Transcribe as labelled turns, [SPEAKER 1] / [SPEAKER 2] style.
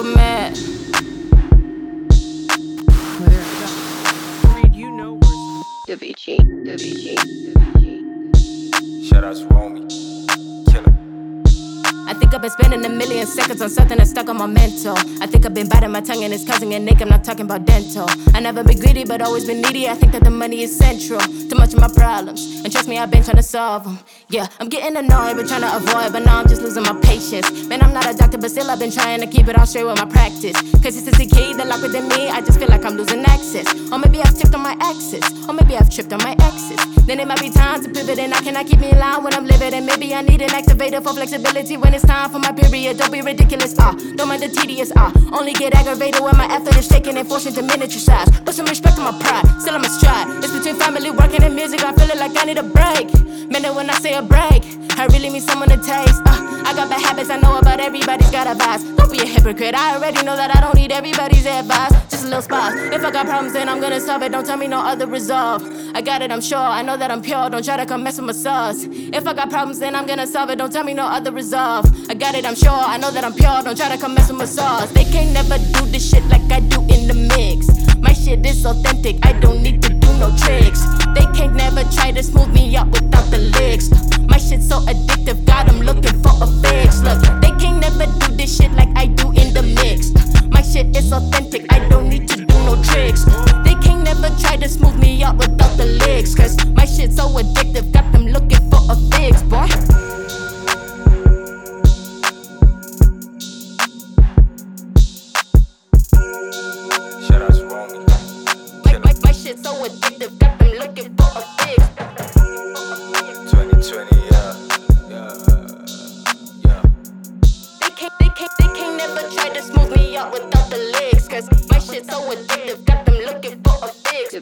[SPEAKER 1] a man. You know WG, WG, WG.
[SPEAKER 2] Shout out to
[SPEAKER 3] Romeo. Think I've been spending a million seconds on something that's stuck on my mental. I think I've been biting my tongue and it's causing a nick. I'm not talking about dental. I never been greedy, but always been needy. I think that the money is central to much of my problems. And trust me, I've been trying to solve them. Yeah, I'm getting annoyed, but trying to avoid. But now I'm just losing my patience. Man, I'm not a doctor, but still I've been trying to keep it all straight with my practice. Cause it's the key, the lock within me. I just feel like I'm losing access. Or maybe I've tipped on my axis. Or maybe I've tripped on my exes. Then it might be time to pivot, and I cannot keep me in line when I'm living. And maybe I need an activator for flexibility when it's time for my period. Don't be ridiculous, ah. Don't mind the tedious, ah. Only get aggravated when my effort is taken and forced into miniature size. Put some respect on my pride, still I'm a stride. It's between family, working, and music. I feel it like I need a break. Man, when I say a break, I really mean someone to taste. Uh, I got bad habits, I know about everybody's got advice. Don't be a hypocrite, I already know that I don't need everybody's advice. Just a little spice. If I got problems, then I'm gonna solve it. Don't tell me no other resolve. I got it, I'm sure. I know that I'm pure. Don't try to come mess with my sauce. If I got problems, then I'm gonna solve it. Don't tell me no other resolve. I got it, I'm sure. I know that I'm pure. Don't try to come mess with my sauce. They can't never do this shit like I do in the mix. My shit is authentic. I don't need to do no tricks. They can't never try to smooth me up I'm a
[SPEAKER 2] 2020, yeah.
[SPEAKER 3] They can't, they can't, they can't never try to smooth me out without the my so addictive, got them looking for a fix.